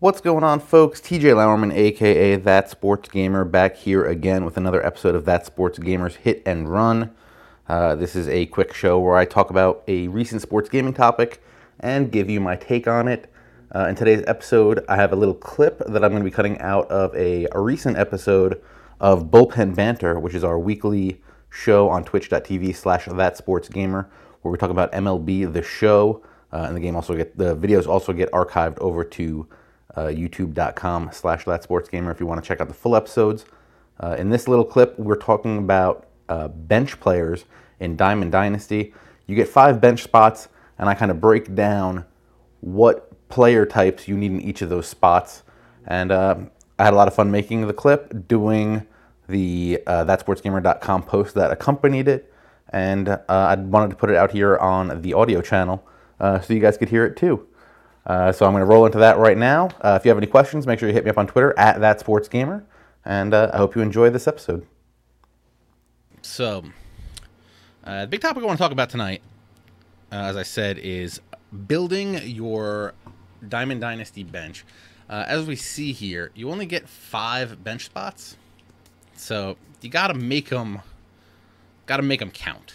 What's going on, folks? TJ Lauerman, aka That Sports Gamer, back here again with another episode of That Sports Gamer's Hit and Run. Uh, this is a quick show where I talk about a recent sports gaming topic and give you my take on it. Uh, in today's episode, I have a little clip that I'm going to be cutting out of a, a recent episode of Bullpen Banter, which is our weekly show on twitch.tv slash that sports gamer, where we talk about MLB the show. Uh, and the game also get the videos also get archived over to uh, youtube.com slash gamer if you want to check out the full episodes. Uh, in this little clip, we're talking about uh, bench players in Diamond Dynasty. You get five bench spots, and I kind of break down what player types you need in each of those spots. And uh, I had a lot of fun making the clip, doing the uh, thatsportsgamer.com post that accompanied it, and uh, I wanted to put it out here on the audio channel uh, so you guys could hear it too. Uh, so I'm going to roll into that right now. Uh, if you have any questions, make sure you hit me up on Twitter at that sports gamer. and uh, I hope you enjoy this episode. So, uh, the big topic I want to talk about tonight, uh, as I said, is building your Diamond Dynasty bench. Uh, as we see here, you only get five bench spots, so you got to make them, got to make them count.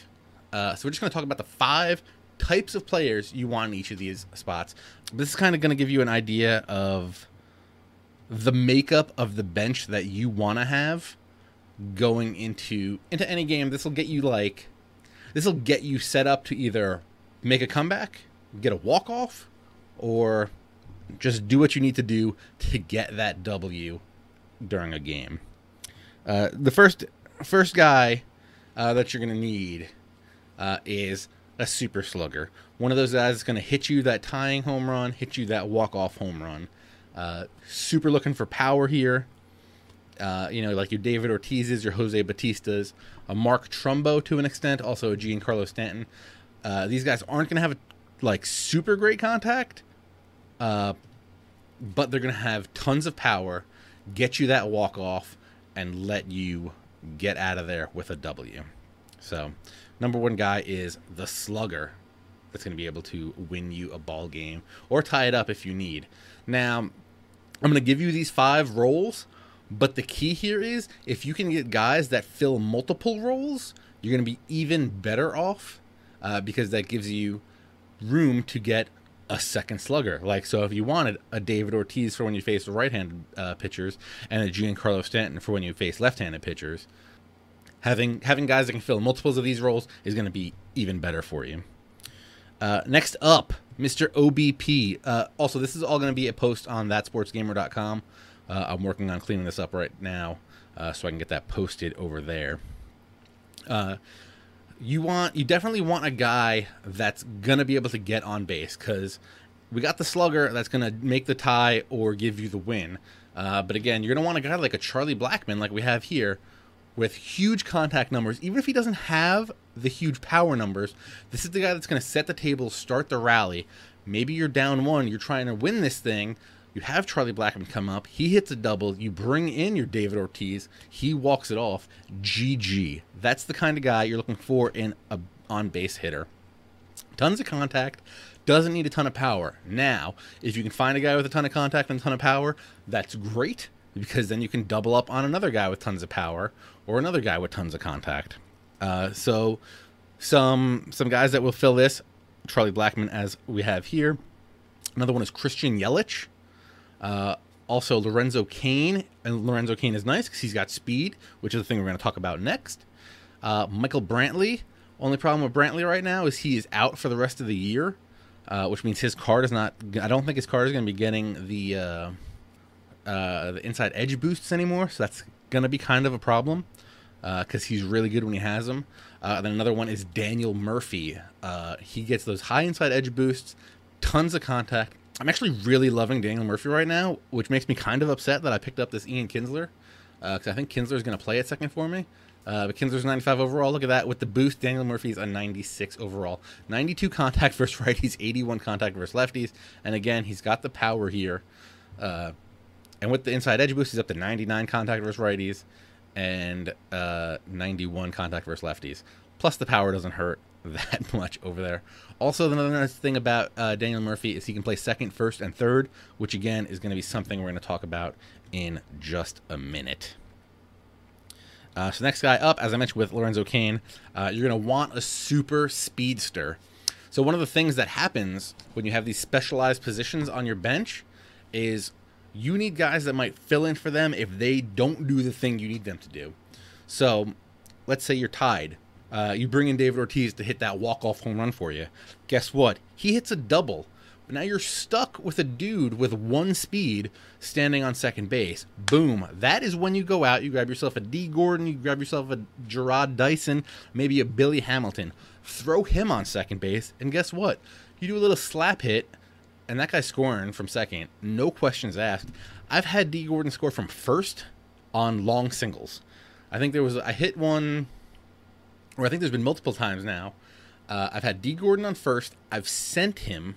So we're just going to talk about the five types of players you want in each of these spots. This is kind of going to give you an idea of the makeup of the bench that you want to have going into into any game. This will get you like this will get you set up to either make a comeback, get a walk off, or just do what you need to do to get that W during a game. Uh, the first first guy uh, that you're gonna need uh, is a super slugger. One of those guys that's going to hit you that tying home run, hit you that walk off home run. Uh, super looking for power here. Uh, you know, like your David Ortiz's, your Jose Bautista's, a Mark Trumbo to an extent, also a Giancarlo Stanton. Uh, these guys aren't going to have like super great contact, uh, but they're going to have tons of power, get you that walk off, and let you get out of there with a W. So, number one guy is the slugger that's going to be able to win you a ball game or tie it up if you need. Now, I'm going to give you these five roles, but the key here is if you can get guys that fill multiple roles, you're going to be even better off uh, because that gives you room to get a second slugger. Like, so if you wanted a David Ortiz for when you face right-handed uh, pitchers and a Giancarlo Stanton for when you face left-handed pitchers, having having guys that can fill multiples of these roles is going to be even better for you. Uh, next up, Mr. OBP. Uh, also, this is all going to be a post on thatsportsgamer.com. Uh, I'm working on cleaning this up right now uh, so I can get that posted over there. Uh, you want, you definitely want a guy that's going to be able to get on base because we got the slugger that's going to make the tie or give you the win. Uh, but again, you're going to want a guy like a Charlie Blackmon, like we have here, with huge contact numbers, even if he doesn't have the huge power numbers, this is the guy that's going to set the table, start the rally. Maybe you're down one, you're trying to win this thing. You have Charlie Blackmon come up, he hits a double, you bring in your David Ortiz, he walks it off. GG. That's the kind of guy you're looking for in a on base hitter. Tons of contact, doesn't need a ton of power. Now, if you can find a guy with a ton of contact and a ton of power, that's great because then you can double up on another guy with tons of power or another guy with tons of contact. Uh, so some some guys that will fill this, Charlie Blackmon as we have here. Another one is Christian Yelich. Uh, also Lorenzo Cain, and Lorenzo Cain is nice because he's got speed, which is the thing we're going to talk about next. Uh, Michael Brantley. Only problem with Brantley right now is he is out for the rest of the year, uh, which means his card is not. I don't think his card is going to be getting the uh, uh, the inside edge boosts anymore, so that's to be kind of a problem because uh, he's really good when he has them. Uh, then another one is Daniel Murphy. Uh, he gets those high inside edge boosts, tons of contact. I'm actually really loving Daniel Murphy right now, which makes me kind of upset that I picked up this Ian Kinsler because I think Kinsler is to play at second for me. Uh, but Kinsler's 95 overall. Look at that. With the boost, Daniel Murphy's a 96 overall. 92 contact versus righties, 81 contact versus lefties. And again, he's got the power here. Uh, and with the inside edge boost, he's up to 99 contact versus righties and uh, 91 contact versus lefties. Plus, the power doesn't hurt. that much over there. Also, another nice thing about uh, Daniel Murphy is he can play second, first, and third, which again is going to be something we're going to talk about in just a minute. Uh, so next guy up, as I mentioned with Lorenzo Cain, uh, you're going to want a super speedster. So one of the things that happens when you have these specialized positions on your bench is you need guys that might fill in for them if they don't do the thing you need them to do. So let's say you're tied. Uh, you bring in David Ortiz to hit that walk-off home run for you. Guess what? He hits a double. But now you're stuck with a dude with one speed standing on second base. Boom. That is when you go out, you grab yourself a Dee Gordon, you grab yourself a Jarrod Dyson, maybe a Billy Hamilton. Throw him on second base, and guess what? You do a little slap hit, and that guy's scoring from second. No questions asked. I've had Dee Gordon score from first on long singles. I think there was I hit one, or I think there's been multiple times now. Uh, I've had Dee Gordon on first. I've sent him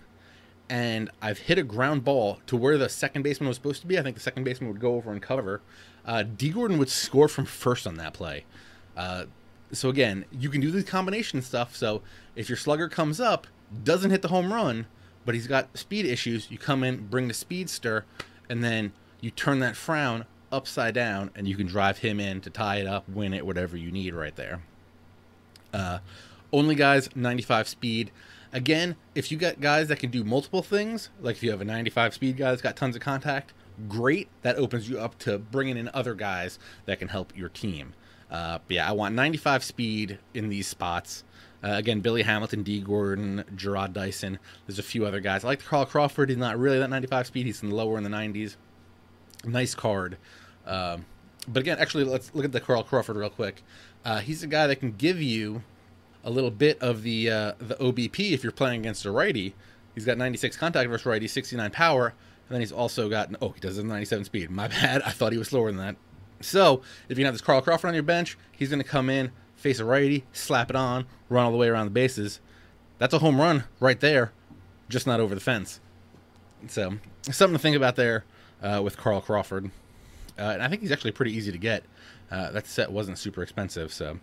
and I've hit a ground ball to where the second baseman was supposed to be. I think the second baseman would go over and cover. Uh, Dee Gordon would score from first on that play. Uh, so again, you can do the combination stuff. So if your slugger comes up, doesn't hit the home run, but he's got speed issues, you come in, bring the speedster, and then you turn that frown upside down, and you can drive him in to tie it up, win it, whatever you need right there. Uh, only guys 95 speed. Again, if you got guys that can do multiple things, like if you have a 95 speed guy that's got tons of contact, great. That opens you up to bringing in other guys that can help your team. Uh, yeah, I want 95 speed in these spots. Uh, again, Billy Hamilton, Dee Gordon, Jarrod Dyson. There's a few other guys. I like the Carl Crawford. He's not really that 95 speed. He's in lower in the 90s. Nice card. Um, but again, actually, let's look at the Carl Crawford real quick. Uh, he's a guy that can give you a little bit of the uh, the OBP if you're playing against a righty. He's got 96 contact versus righty, 69 power, and then he's also got oh he does have 97 speed. My bad, I thought he was slower than that. So if you have this Carl Crawford on your bench, he's going to come in, face a righty, slap it on, run all the way around the bases. That's a home run right there, just not over the fence. So something to think about there uh, with Carl Crawford. Uh, and I think he's actually pretty easy to get. Uh, that set wasn't super expensive, so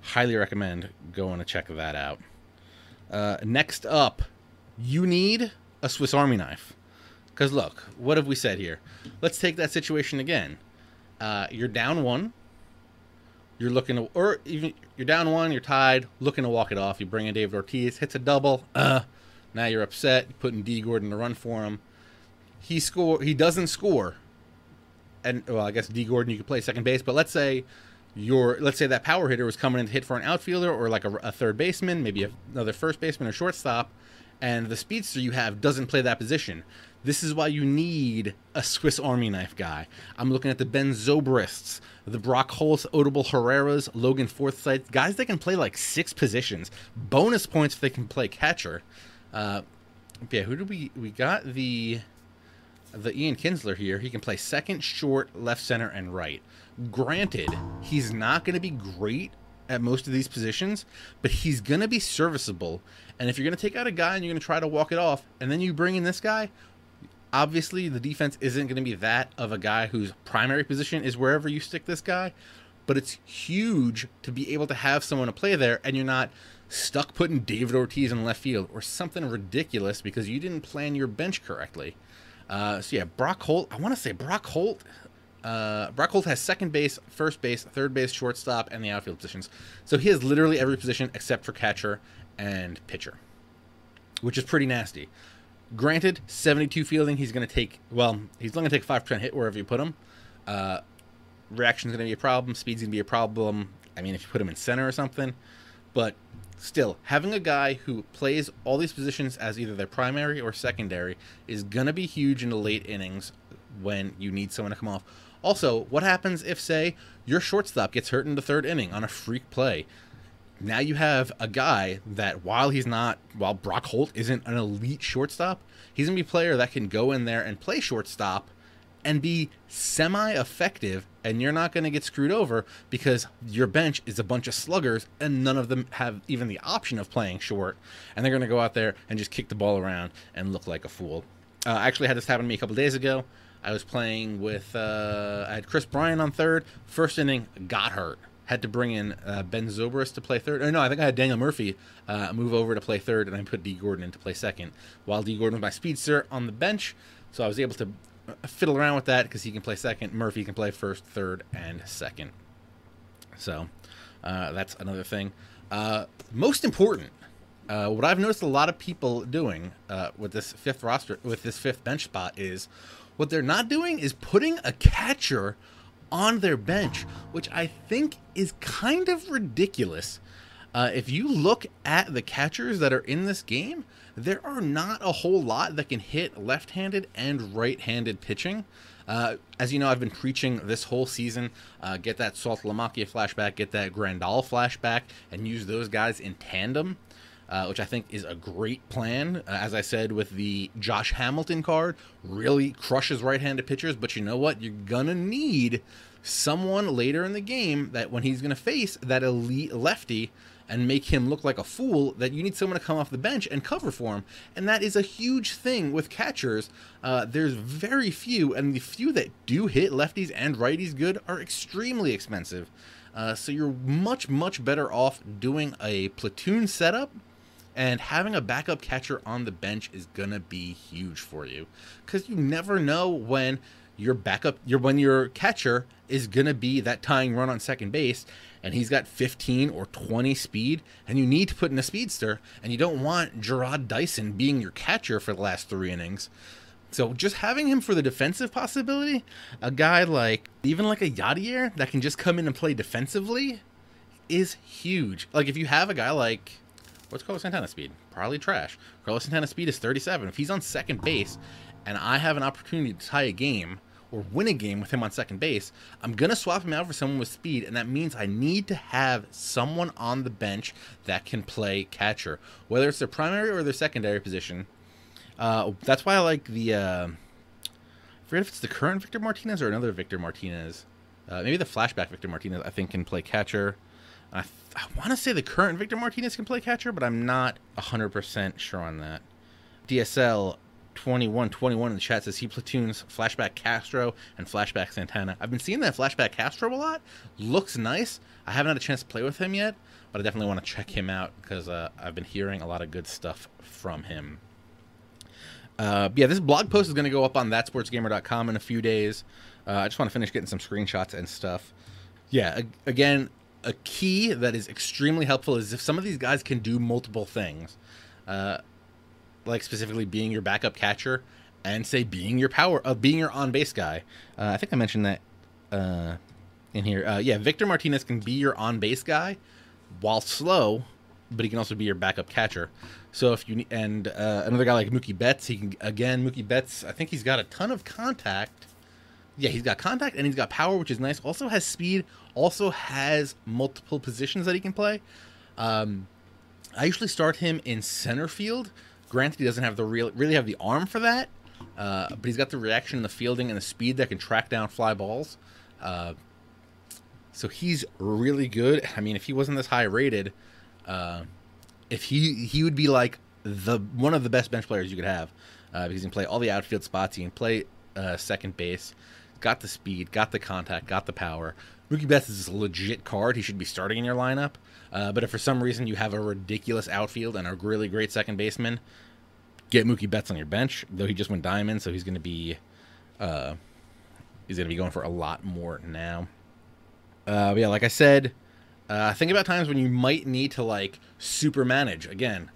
highly recommend going to check that out. Uh, next up, you need a Swiss Army knife. Because look, what have we said here? Let's take that situation again. Uh, you're down one. You're looking to, or even you're down one. You're tied. Looking to walk it off. You bring in David Ortiz, hits a double. Uh, now you're upset. You're putting Dee Gordon to run for him. He score. He doesn't score. And well, I guess Dee Gordon you could play second base, but let's say your let's say that power hitter was coming in to hit for an outfielder or like a, a third baseman, maybe another first baseman or shortstop, and the speedster you have doesn't play that position. This is why you need a Swiss Army knife guy. I'm looking at the Ben Zobrists, the Brock Holt's, Odubel Herreras, Logan Forsythe, guys that can play like six positions. Bonus points if they can play catcher. Uh, yeah, who do we we got the the Ian Kinsler here? He can play second, short, left, center, and right. Granted, he's not going to be great at most of these positions, but he's going to be serviceable. And if you're going to take out a guy and you're going to try to walk it off, and then you bring in this guy, obviously the defense isn't going to be that of a guy whose primary position is wherever you stick this guy. But it's huge to be able to have someone to play there, and you're not stuck putting David Ortiz in left field or something ridiculous because you didn't plan your bench correctly. Uh, so yeah, Brock Holt. I want to say Brock Holt uh, Brock Holt has second base, first base, third base, shortstop, and the outfield positions. So he has literally every position except for catcher and pitcher, which is pretty nasty. Granted, 72 fielding, he's going to take, well, he's only going to take 5% hit wherever you put him. Uh, reaction's going to be a problem. Speed's going to be a problem. I mean, if you put him in center or something. But still, having a guy who plays all these positions as either their primary or secondary is going to be huge in the late innings when you need someone to come off. Also, what happens if, say, your shortstop gets hurt in the third inning on a freak play? Now you have a guy that, while he's not, while Brock Holt isn't an elite shortstop, he's to be a player that can go in there and play shortstop and be semi effective, and you're not to get screwed over because your bench is a bunch of sluggers and none of them have even the option of playing short, and they're to go out there and just kick the ball around and look like a fool. Uh, I actually had this happen to me a couple days ago. I was playing with uh, I had Kris Bryant on third. First inning, got hurt. Had to bring in uh, Ben Zobrist to play third. Or no, I think I had Daniel Murphy uh, move over to play third, and I put Dee Gordon in to play second. While Dee Gordon was my speedster on the bench, so I was able to uh, fiddle around with that because he can play second. Murphy can play first, third, and second. So uh, that's another thing. Uh, most important, uh, what I've noticed a lot of people doing uh, with this fifth roster, with this fifth bench spot, is what they're not doing is putting a catcher on their bench, which I think is kind of ridiculous. Uh, if you look at the catchers that are in this game, there are not a whole lot that can hit left handed and right handed pitching. Uh, as you know, I've been preaching this whole season uh, get that Saltalamacchia flashback, get that Grandal flashback, and use those guys in tandem. Uh, which I think is a great plan. Uh, as I said with the Josh Hamilton card, really crushes right handed pitchers, but you know what? You're going to need someone later in the game that when he's going to face that elite lefty and make him look like a fool, that you need someone to come off the bench and cover for him. And that is a huge thing with catchers. Uh, there's very few, and the few that do hit lefties and righties good are extremely expensive. Uh, so you're much, much better off doing a platoon setup and having a backup catcher on the bench is gonna be huge for you because you never know when your backup your when your catcher is gonna be that tying run on second base and he's got 15 or 20 speed and you need to put in a speedster and you don't want Jarrod Dyson being your catcher for the last three innings. So just having him for the defensive possibility a guy like even like a Yadier that can just come in and play defensively is huge. Like if you have a guy like What's Carlos Santana's speed? Probably trash. Carlos Santana's speed is 37. If he's on second base and I have an opportunity to tie a game or win a game with him on second base, I'm going to swap him out for someone with speed, and that means I need to have someone on the bench that can play catcher, whether it's their primary or their secondary position. Uh, that's why I like the. Uh, I forget if it's the current Victor Martinez or another Victor Martinez. Uh, maybe the flashback Victor Martinez, I think, can play catcher. I, I want to say the current Victor Martinez can play catcher, but I'm not 100% sure on that. DSL 2121 in the chat says he platoons Flashback Castro and Flashback Santana. I've been seeing that Flashback Castro a lot. Looks nice. I haven't had a chance to play with him yet, but I definitely want to check him out because uh, I've been hearing a lot of good stuff from him. Uh, yeah, this blog post is going to go up on thatsportsgamer.com in a few days. Uh, I just want to finish getting some screenshots and stuff. Yeah, again, a key that is extremely helpful is if some of these guys can do multiple things, uh, like specifically being your backup catcher and say being your power of uh, being your on base guy. Uh, I think I mentioned that uh, in here. Uh, yeah, Victor Martinez can be your on base guy while slow, but he can also be your backup catcher. So if you and uh, another guy like Mookie Betts, he can again Mookie Betts. I think he's got a ton of contact. Yeah, he's got contact and he's got power, which is nice. Also has speed, also has multiple positions that he can play. Um, I usually start him in center field. Granted, he doesn't have the real really have the arm for that, uh, but he's got the reaction, and the fielding, and the speed that can track down fly balls. Uh, so he's really good. I mean, if he wasn't this high rated, uh, if he he would be like the one of the best bench players you could have uh, because he can play all the outfield spots. He can play uh, second base, got the speed, got the contact, got the power. Mookie Betts is a legit card. He should be starting in your lineup. Uh, but if for some reason you have a ridiculous outfield and a really great second baseman, get Mookie Betts on your bench. Though he just went diamond, so he's going to be uh, he's going to be going for a lot more now. Uh, yeah, like I said, uh, think about times when you might need to like super manage. Again,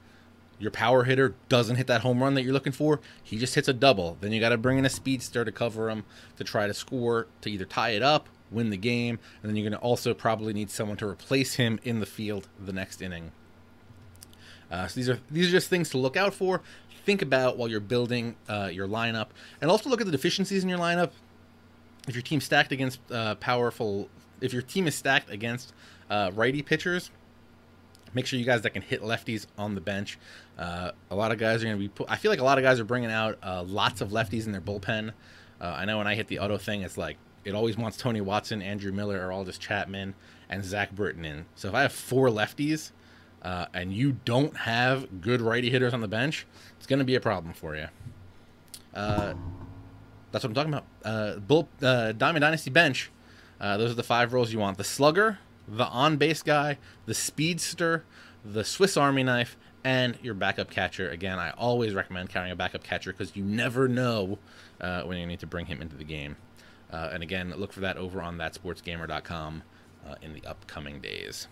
your power hitter doesn't hit that home run that you're looking for. He just hits a double. Then you got to bring in a speedster to cover him to try to score to either tie it up win the game, and then you're going to also probably need someone to replace him in the field the next inning. Uh, so these are these are just things to look out for. Think about while you're building uh, your lineup, and also look at the deficiencies in your lineup. If your team's stacked against uh, powerful, if your team is stacked against uh, righty pitchers, make sure you guys that can hit lefties on the bench. Uh, a lot of guys are going to be. I feel like a lot of guys are bringing out uh, lots of lefties in their bullpen. I know when I hit the auto thing, it's like it always wants Tony Watson, Andrew Miller, or Aroldis Chapman, and Zach Britton in. So if I have four lefties uh, and you don't have good righty hitters on the bench, it's going to be a problem for you. Uh, that's what I'm talking about. Uh, Bull, uh, Diamond Dynasty bench. Uh, those are the five roles you want: the slugger, the on base guy, the speedster, the Swiss Army knife, and your backup catcher. Again, I always recommend carrying a backup catcher because you never know uh, when you need to bring him into the game. Uh, and again, look for that over on thatsportsgamer.com uh, in the upcoming days.